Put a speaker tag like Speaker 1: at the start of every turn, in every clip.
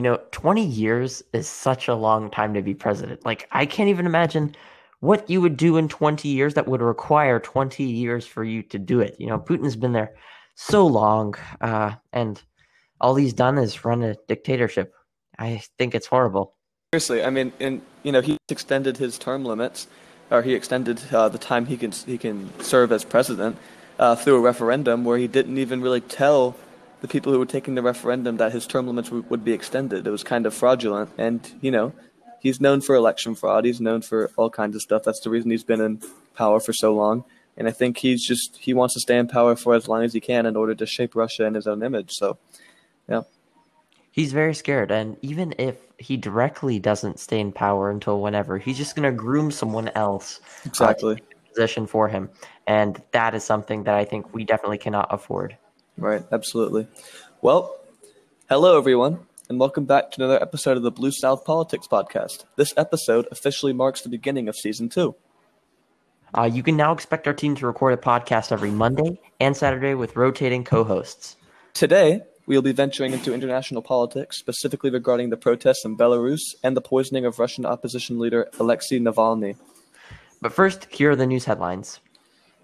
Speaker 1: You know, 20 years is such a long time to be president. Like, I can't even imagine what you would do in 20 years that would require 20 years for you to do it. You know, Putin's been there so long, uh, and all he's done is run a dictatorship. I think it's horrible.
Speaker 2: Seriously, I mean, and you know, he extended his term limits, or he extended uh, the time he can he can serve as president uh, through a referendum where he didn't even really tell the people who were taking the referendum that his term limits w- would be extended. It was kind of fraudulent, and you know, he's known for election fraud. He's known for all kinds of stuff. That's the reason he's been in power for so long. And I think he's just he wants to stay in power for as long as he can in order to shape Russia in his own image. So, yeah.
Speaker 1: He's very scared, and even if he directly doesn't stay in power until whenever, he's just going to groom someone else
Speaker 2: exactly
Speaker 1: uh, position for him, and that is something that I think we definitely cannot afford.
Speaker 2: Right, absolutely. Well, hello everyone, and welcome back to another episode of the Blue South Politics Podcast. This episode officially marks the beginning of season two.
Speaker 1: Uh, you can now expect our team to record a podcast every Monday and Saturday with rotating co-hosts.
Speaker 2: Today, we will be venturing into international politics, specifically regarding the protests in Belarus and the poisoning of Russian opposition leader Alexei Navalny.
Speaker 1: But first, here are the news headlines.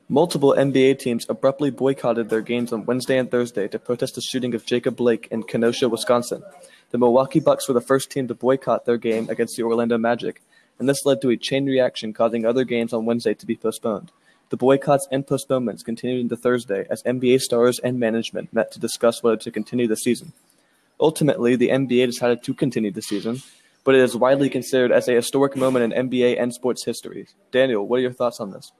Speaker 2: Multiple NBA teams abruptly boycotted their games on Wednesday and Thursday to protest the shooting of Jacob Blake in Kenosha, Wisconsin. The Milwaukee Bucks were the first team to boycott their game against the Orlando Magic, and this led to a chain reaction causing other games on Wednesday to be postponed. The boycotts and postponements continued into Thursday as NBA stars and management met to discuss whether to continue the season. Ultimately, the NBA decided to continue the season, but it is widely considered as a historic moment in NBA and sports history. Daniel, what are your thoughts on this?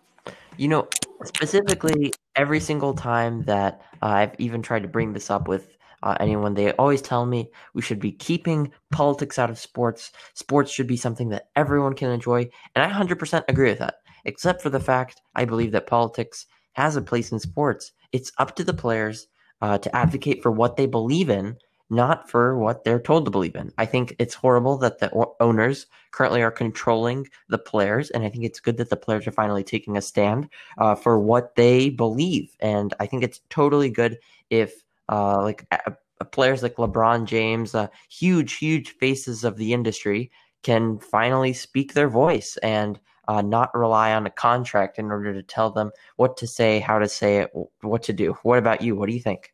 Speaker 1: You know, specifically, every single time that uh, I've even tried to bring this up with uh, anyone, they always tell me we should be keeping politics out of sports. Sports should be something that everyone can enjoy. And I 100% agree with that except for the fact I believe that politics has a place in sports. It's up to the players uh, to advocate for what they believe in, not for what they're told to believe in. I think it's horrible that the owners currently are controlling the players, and I think it's good that the players are finally taking a stand uh, for what they believe. And I think it's totally good if, uh, like, players like LeBron James, uh, huge, huge faces of the industry, can finally speak their voice and uh, not rely on a contract in order to tell them what to say, how to say it, what to do. What about you? What do you think?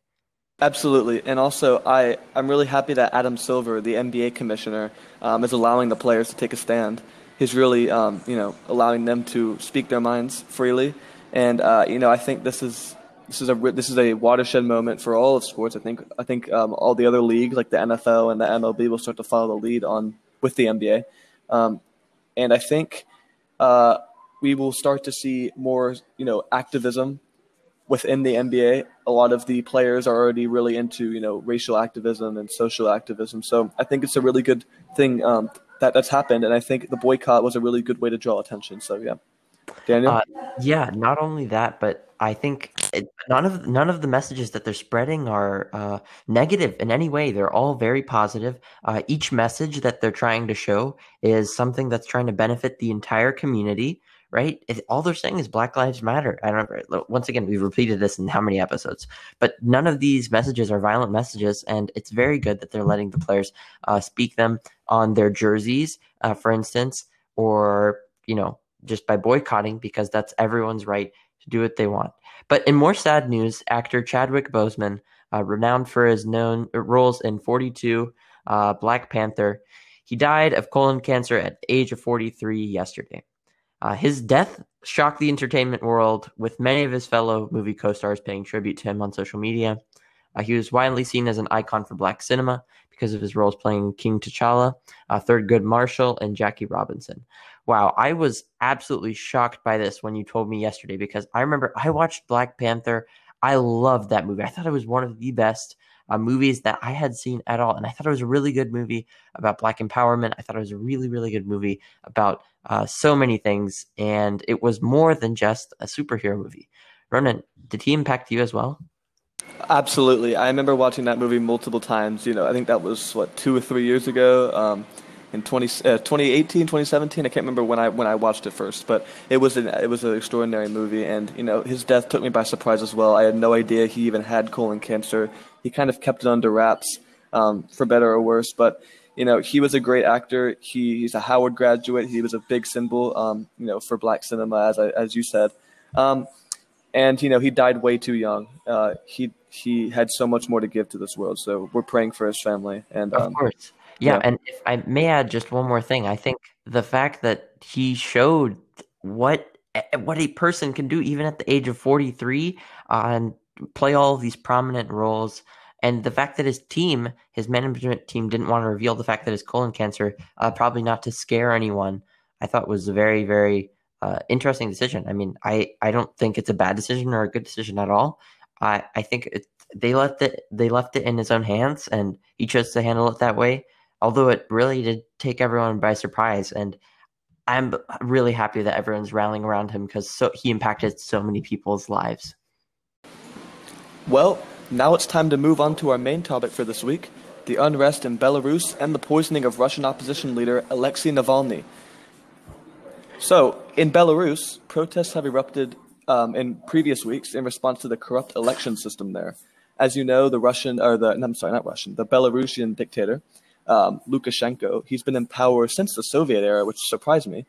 Speaker 2: Absolutely, and also I I'm really happy that Adam Silver, the NBA commissioner, um, is allowing the players to take a stand. He's really um, you know allowing them to speak their minds freely, and uh, you know I think this is this is a this is a watershed moment for all of sports. I think I think um, all the other leagues like the NFL and the MLB will start to follow the lead on with the NBA, um, and I think uh, we will start to see more, you know, activism within the NBA. A lot of the players are already really into, you know, racial activism and social activism. So I think it's a really good thing um, that that's happened, and I think the boycott was a really good way to draw attention. So yeah, Daniel. Uh,
Speaker 1: yeah, not only that, but I think it, none of none of the messages that they're spreading are uh, negative in any way. They're all very positive. Uh, each message that they're trying to show is something that's trying to benefit the entire community. Right? All they're saying is Black Lives Matter. I don't. know. Once again, we've repeated this in how many episodes, but none of these messages are violent messages, and it's very good that they're letting the players uh, speak them on their jerseys, uh, for instance, or you know just by boycotting because that's everyone's right to do what they want. But in more sad news, actor Chadwick Boseman, uh, renowned for his known uh, roles in 42, uh, Black Panther, he died of colon cancer at the age of 43 yesterday. Uh, his death shocked the entertainment world, with many of his fellow movie co stars paying tribute to him on social media. Uh, he was widely seen as an icon for black cinema because of his roles playing King T'Challa, uh, Good Marshall, and Jackie Robinson wow, I was absolutely shocked by this when you told me yesterday because I remember I watched Black Panther. I loved that movie. I thought it was one of the best uh, movies that I had seen at all. And I thought it was a really good movie about Black empowerment. I thought it was a really, really good movie about uh, so many things. And it was more than just a superhero movie. Ronan, did he impact you as well?
Speaker 2: Absolutely. I remember watching that movie multiple times. You know, I think that was, what, two or three years ago. Um, in 20, uh, 2018, 2017. I can't remember when I when I watched it first, but it was an it was an extraordinary movie, and you know his death took me by surprise as well. I had no idea he even had colon cancer. He kind of kept it under wraps um, for better or worse. But you know, he was a great actor. He, he's a Howard graduate. He was a big symbol, um, you know, for black cinema, as I, as you said. Um, and you know, he died way too young. Uh, he he had so much more to give to this world. So we're praying for his family. And
Speaker 1: of um, course, yeah, yeah. And if I may add just one more thing, I think the fact that he showed what what a person can do even at the age of 43 uh, and play all these prominent roles. And the fact that his team his management team didn't want to reveal the fact that his colon cancer uh, probably not to scare anyone i thought was a very very uh, interesting decision. I mean i i don't think it's a bad decision or a good decision at all. I i think it, they left it they left it in his own hands and he chose to handle it that way although it really did take everyone by surprise. And I'm really happy that everyone's rallying around him because so he impacted so many people's lives.
Speaker 2: Well, now it's time to move on to our main topic for this week the unrest in Belarus and the poisoning of Russian opposition leader Alexei Navalny. So, in Belarus, protests have erupted um, in previous weeks in response to the corrupt election system there. As you know, the Russian, or the, I'm sorry, not Russian, the Belarusian dictator um, Lukashenko. He's been in power since the Soviet era, which surprised me.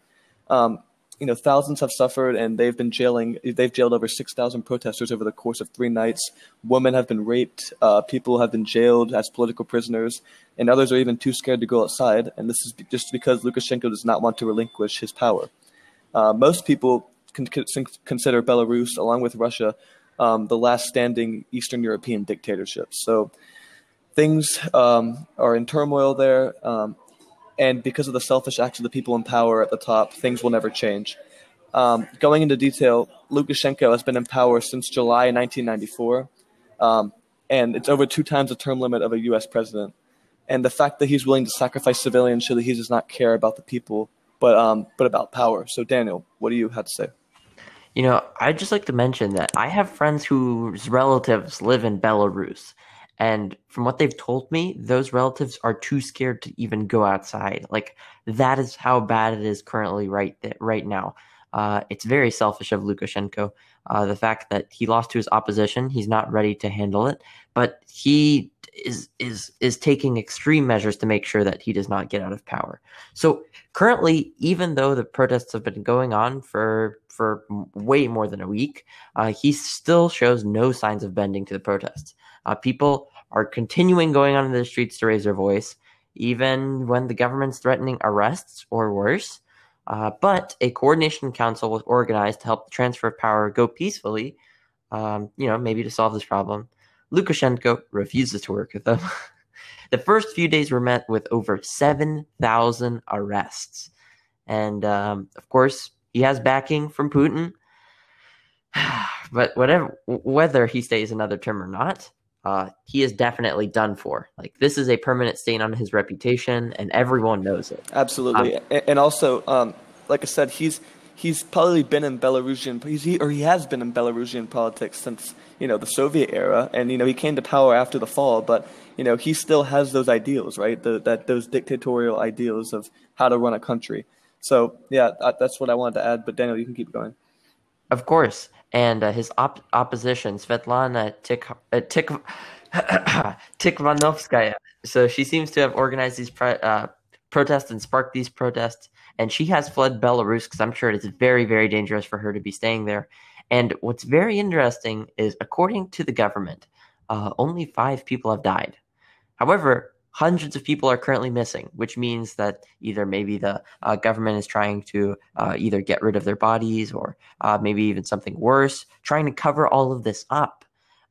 Speaker 2: Um, you know, thousands have suffered, and they've been jailing. They've jailed over six thousand protesters over the course of three nights. Women have been raped. Uh, people have been jailed as political prisoners, and others are even too scared to go outside. And this is just because Lukashenko does not want to relinquish his power. Uh, most people con- consider Belarus, along with Russia, um, the last standing Eastern European dictatorship. So things um, are in turmoil there, um, and because of the selfish acts of the people in power at the top, things will never change. Um, going into detail, Lukashenko has been in power since July 1994, um, and it's over two times the term limit of a U.S. president. And the fact that he's willing to sacrifice civilians shows that he does not care about the people, but um, but about power. So, Daniel, what do you have to say?
Speaker 1: You know, I'd just like to mention that I have friends whose relatives live in Belarus. And from what they've told me, those relatives are too scared to even go outside. Like that is how bad it is currently right th- right now. Uh, it's very selfish of Lukashenko. Uh, the fact that he lost to his opposition, he's not ready to handle it, but he is is is taking extreme measures to make sure that he does not get out of power. So currently, even though the protests have been going on for for way more than a week, uh, he still shows no signs of bending to the protests. Uh, people are continuing going on in the streets to raise their voice, even when the government's threatening arrests or worse. Uh, but a coordination council was organized to help the transfer of power go peacefully, um, you know, maybe to solve this problem. Lukashenko refuses to work with them. the first few days were met with over 7,000 arrests. And um, of course, he has backing from Putin. but whatever, whether he stays another term or not, uh, he is definitely done for. Like this is a permanent stain on his reputation, and everyone knows it.
Speaker 2: Absolutely, um, and also, um, like I said, he's he's probably been in Belarusian, he's, he, or he has been in Belarusian politics since you know the Soviet era, and you know he came to power after the fall, but you know he still has those ideals, right? The, that those dictatorial ideals of how to run a country. So yeah, that's what I wanted to add. But Daniel, you can keep going.
Speaker 1: Of course, and uh, his op- opposition, Svetlana Tik- uh, Tik- Tikhanovskaya. So she seems to have organized these uh, protests and sparked these protests, and she has fled Belarus because I'm sure it is very, very dangerous for her to be staying there. And what's very interesting is, according to the government, uh, only five people have died. However, hundreds of people are currently missing, which means that either maybe the uh, government is trying to uh, either get rid of their bodies or uh, maybe even something worse, trying to cover all of this up,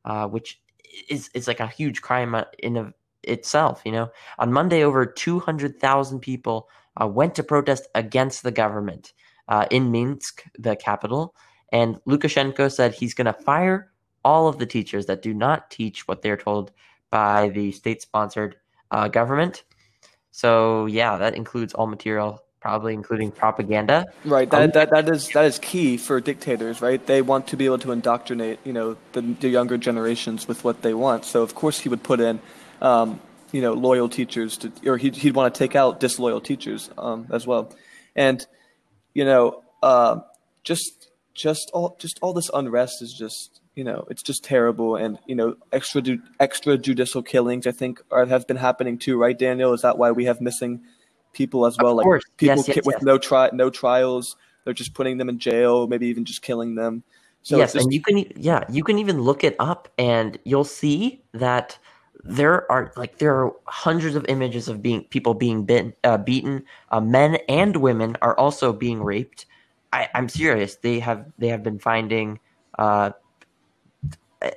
Speaker 1: uh, which is is like a huge crime uh, in of itself. You know, on Monday, over two hundred thousand people uh, went to protest against the government in Minsk, the capital, and Lukashenko said he's going to fire all of the teachers that do not teach what they're told by the state-sponsored uh, government. So yeah, that includes all material, probably including propaganda.
Speaker 2: Right. That, um, that that is that is key for dictators. Right. They want to be able to indoctrinate, you know, the, the younger generations with what they want. So of course he would put in, um, you know, loyal teachers to, or he'd he'd want to take out disloyal teachers um, as well, and you know, uh, just just all just all this unrest is just you know, it's just terrible. And you know, extra extrajudicial killings, I think, are, have been happening too, right, Daniel? Is that why we have missing people as well?
Speaker 1: Of course.
Speaker 2: Like people
Speaker 1: yes, yes,
Speaker 2: with
Speaker 1: yes.
Speaker 2: no tri- no trials, they're just putting them in jail, maybe even just killing them. So
Speaker 1: yes,
Speaker 2: just,
Speaker 1: and you can yeah, you can even look it up and you'll see that there are like there are hundreds of images of being people being bitten, uh, beaten. Uh, men and women are also being raped. I, I'm serious. They have they have been finding. Uh,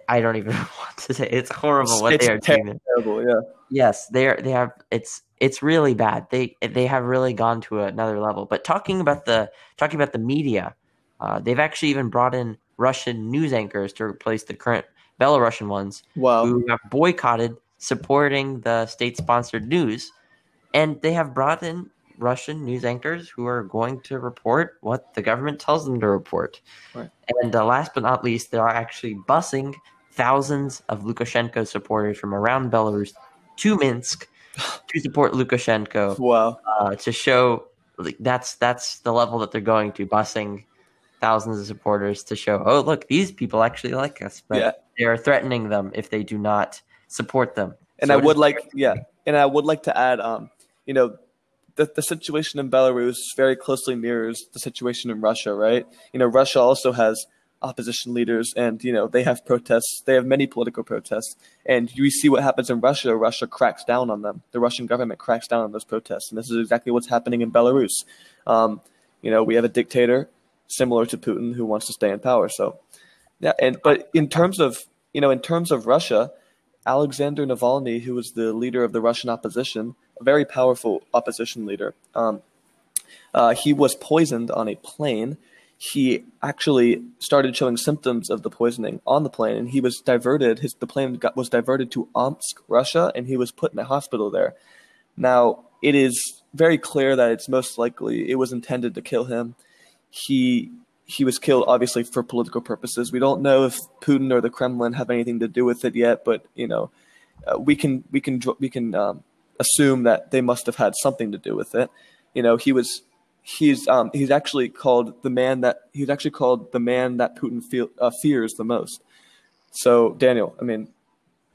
Speaker 1: I- don't even want to say it's horrible what
Speaker 2: it's
Speaker 1: they are doing.
Speaker 2: terrible. Yeah.
Speaker 1: Yes, they are. They have. It's it's really bad. They they have really gone to another level. But talking about the talking about the media, uh, they've actually even brought in Russian news anchors to replace the current Belarusian ones
Speaker 2: Wow.
Speaker 1: who have boycotted supporting the state-sponsored news, and they have brought in Russian news anchors who are going to report what the government tells them to report.
Speaker 2: Right.
Speaker 1: And uh, last but not least, they are actually busing thousands of Lukashenko supporters from around Belarus to Minsk to support Lukashenko
Speaker 2: Wow.
Speaker 1: uh, to show like, that's that's the level that they're going to busing thousands of supporters to show oh look these people actually like us but
Speaker 2: Yeah.
Speaker 1: they are threatening them if they do not support them
Speaker 2: And
Speaker 1: So
Speaker 2: I would like, yeah, and I would like to add, um, you know, the, the situation in Belarus very closely mirrors the situation in Russia, right? You know, Russia also has opposition leaders, and you know they have protests. They have many political protests, and you see what happens in Russia. Russia cracks down on them. The Russian government cracks down on those protests, and this is exactly what's happening in Belarus. Um, you know, we have a dictator similar to Putin who wants to stay in power. So, yeah, and but in terms of you know, in terms of Russia. Alexander Navalny, who was the leader of the Russian opposition, a very powerful opposition leader, um, uh, he was poisoned on a plane. He actually started showing symptoms of the poisoning on the plane, and he was diverted. His the plane got, was diverted to Omsk, Russia, and he was put in a hospital there. Now it is very clear that it's most likely it was intended to kill him. He he was killed obviously for political purposes. We don't know if Putin or the Kremlin have anything to do with it yet, but you know, uh, we can we can we can um, assume that they must have had something to do with it. You know, he was he's um, he's actually called the man that he's actually called the man that Putin feel, uh, fears the most. So Daniel, I mean,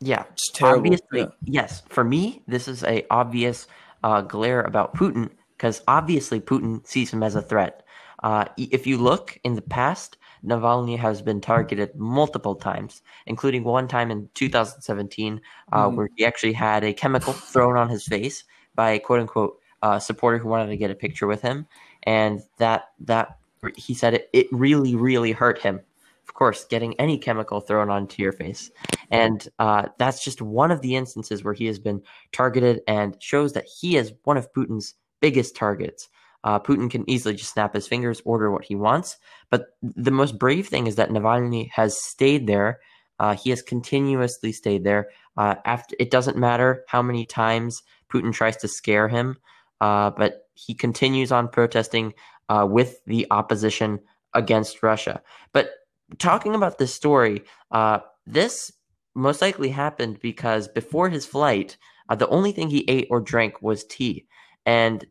Speaker 1: yeah
Speaker 2: it's terrible.
Speaker 1: obviously
Speaker 2: Yeah.
Speaker 1: yes for me this is a obvious uh, glare about putin because obviously putin sees him as a threat uh, if you look in the past navalny has been targeted multiple times including one time in 2017 uh,
Speaker 2: Mhm.
Speaker 1: where he actually had a chemical thrown on his face by a quote unquote uh, supporter who wanted to get a picture with him and that that he said it, it really really hurt him of course getting any chemical thrown onto your face and uh, that's just one of the instances where he has been targeted and shows that he is one of Putin's biggest targets. Uh, Putin can easily just snap his fingers, order what he wants. But the most brave thing is that Navalny has stayed there. Uh, he has continuously stayed there. Uh, after it doesn't matter how many times Putin tries to scare him, uh, but he continues on protesting uh, with the opposition against Russia. But talking about this story, uh, this most likely happened because before his flight, the only thing he ate or drank was tea. And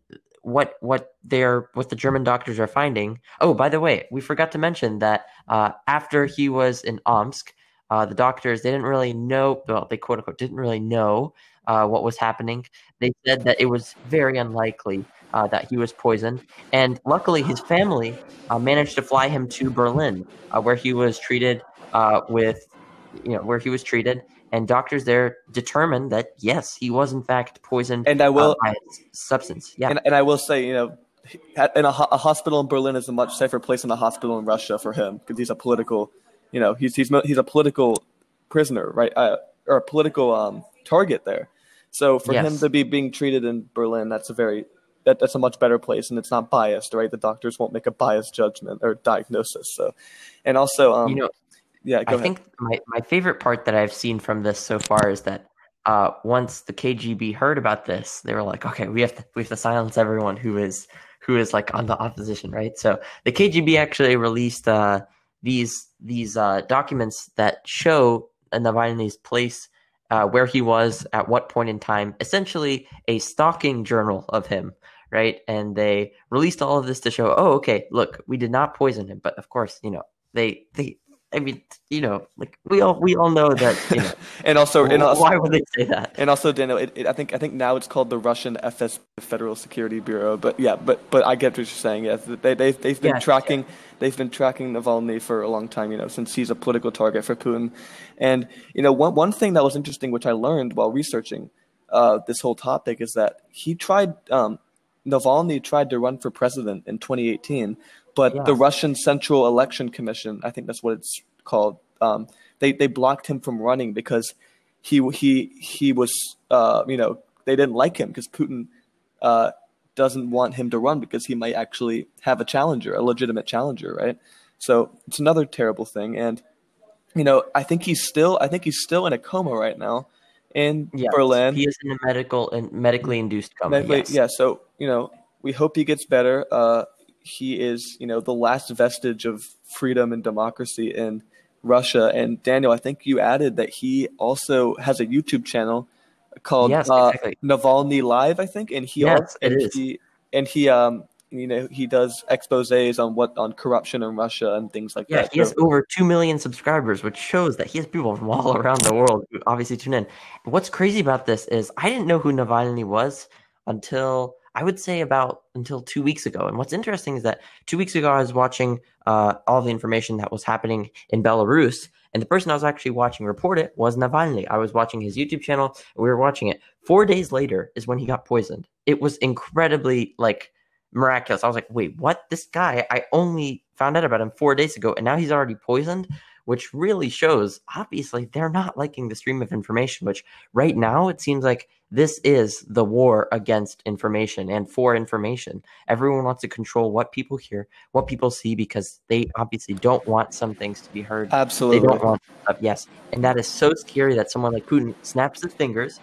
Speaker 1: what what they're what the German doctors are finding. Oh, by the way, we forgot to mention that uh, after he was in Omsk, uh, the doctors they didn't really know. Well, they quote unquote didn't really know uh, what was happening. They said that it was very unlikely uh, that he was poisoned, and luckily his family uh, managed to fly him to Berlin, uh, where he was treated with you know where he was treated and doctors there determined that yes he was in fact poisoned
Speaker 2: And I will
Speaker 1: uh, by a substance yeah
Speaker 2: and, and I will say, you know, in a, a hospital in Berlin is a much safer place than a hospital in Russia for him because he's a political, you know, he's he's he's a political prisoner, right, uh, or a political um, target there. So for him to be being treated in Berlin, that's a very that, that's a much better place, and it's not biased, right? The doctors won't make a biased judgment or diagnosis. So, and also, um,
Speaker 1: you know
Speaker 2: yeah, go
Speaker 1: i
Speaker 2: ahead.
Speaker 1: think my, my favorite part that i've seen from this so far is that uh, once the kgb heard about this they were like okay we have to we have to silence everyone who is who is like on the opposition right so the kgb actually released uh, these these uh, documents that show navalny's place uh, where he was at what point in time essentially a stalking journal of him right and they released all of this to show oh okay look we did not poison him but of course you know they they I mean, you know, like we all we all know that. You know,
Speaker 2: and also, and also,
Speaker 1: why would they say that?
Speaker 2: And also, Daniel, it, it, I think I think now it's called the Russian FS Federal Security Bureau. But yeah, but but I get what you're saying. Yes, they they they've been tracking they've been tracking Navalny for a long time. You know, since he's a political target for Putin. And you know, one one thing that was interesting, which I learned while researching uh, this whole topic, is that he tried. Um, Navalny tried to run for president in 2018 but yeah. the Russian Central Election Commission, I think that's what it's called, um, they they blocked him from running because he he he was uh, you know they didn't like him because Putin uh, doesn't want him to run because he might actually have a challenger, a legitimate challenger, right? So it's another terrible thing, and you know I think he's still I think he's still in a coma right now in yes, Berlin.
Speaker 1: He is in a medical and medically induced coma. Medically, yes.
Speaker 2: Yeah, so you know we hope he gets better. Uh, he is, you know, the last vestige of freedom and democracy in Russia. And Daniel, I think you added that he also has a YouTube channel called yes, uh, exactly. Navalny Live, I think, and he
Speaker 1: yes,
Speaker 2: and
Speaker 1: it is.
Speaker 2: he and he um you know he does exposés on what on corruption in Russia and things like
Speaker 1: yeah,
Speaker 2: that.
Speaker 1: Yeah, he has over two million subscribers, which shows that he has people from all around the world who obviously tune in. What's crazy about this is I didn't know who Navalny was until I would say about until two weeks ago. And what's interesting is that two weeks ago, I was watching uh, all the information that was happening in Belarus. And the person I was actually watching report it was Navalny. I was watching his YouTube channel. We were watching it. Four days later is when he got poisoned. It was incredibly like miraculous. I was like, wait, what? This guy, I only found out about him four days ago, and now he's already poisoned which really shows obviously they're not liking the stream of information, which right now it seems like this is the war against information and for information. Everyone wants to control what people hear, what people see, because they obviously don't want some things to be heard.
Speaker 2: Absolutely.
Speaker 1: They don't want yes. And that is so scary that someone like Putin snaps his fingers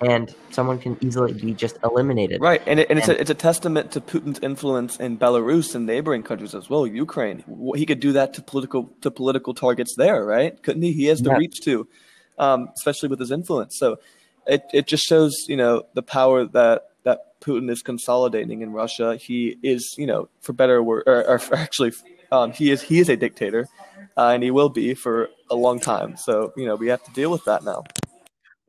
Speaker 1: and someone can easily be just eliminated.
Speaker 2: Right, and, it, and, it's, a, it's a testament to Putin's influence in Belarus and neighboring countries as well, Ukraine. He could do that to political to political targets there, right? Couldn't he? He has the reach to, um, especially with his influence. So it, it just shows, you know, the power that that Putin is consolidating in Russia. He is, you know, for better or, or, or actually, um, he is he is a dictator, uh, and he will be for a long time. So you know, we have to deal with that now.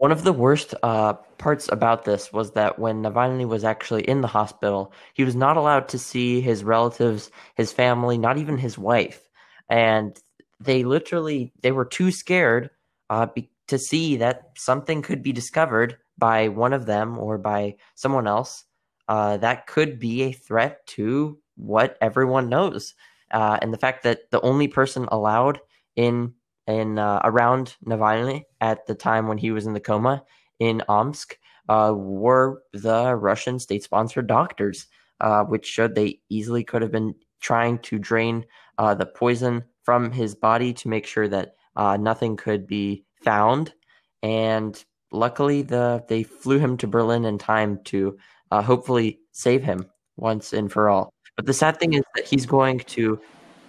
Speaker 1: One of the worst uh, parts about this was that when Navalny was actually in the hospital, he was not allowed to see his relatives, his family, not even his wife, and they literally they were too scared uh, be- to see that something could be discovered by one of them or by someone else uh, that could be a threat to what everyone knows, uh, and the fact that the only person allowed in uh, around Navalny at the time when he was in the coma in Omsk uh, were the Russian state-sponsored doctors, uh, which showed they easily could have been trying to drain uh, the poison from his body to make sure that uh, nothing could be found. And luckily, the they flew him to Berlin in time to uh, hopefully save him once and for all. But the sad thing is that he's going to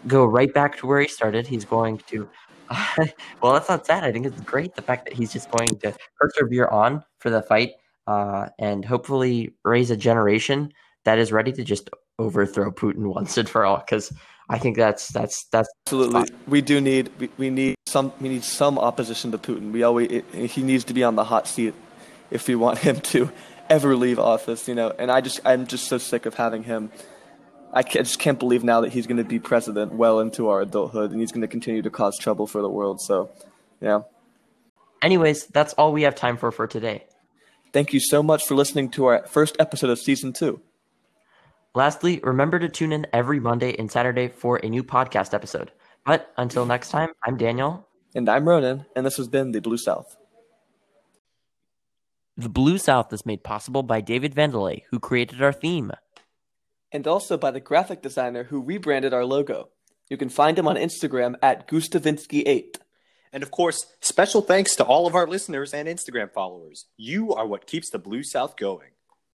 Speaker 1: go right back to where he started. He's going to well, that's not sad. I think it's great the fact that he's just going to persevere on for the fight uh, and hopefully raise a generation that is ready to just overthrow Putin once and for all. Because I think that's that's that's
Speaker 2: absolutely we do need we, we need some we need some opposition to Putin. We always it, he needs to be on the hot seat if we want him to ever leave office. You know, and I just I'm just so sick of having him I just can't believe now that he's going to be president well into our adulthood and he's going to continue to cause trouble for the world. So, yeah.
Speaker 1: Anyways, that's all we have time for for today.
Speaker 2: Thank you so much for listening to our first episode of season two.
Speaker 1: Lastly, remember to tune in every Monday and Saturday for a new podcast episode. But until next time, I'm Daniel.
Speaker 2: And I'm Ronan, and this has been The Blue South.
Speaker 1: The Blue South is made possible by David Vandelay, who created our theme
Speaker 2: and also by the graphic designer who rebranded our logo. You can find him on Instagram at Gustavinsky8.
Speaker 3: And of course, special thanks to all of our listeners and Instagram followers. You are what keeps the Blue South going.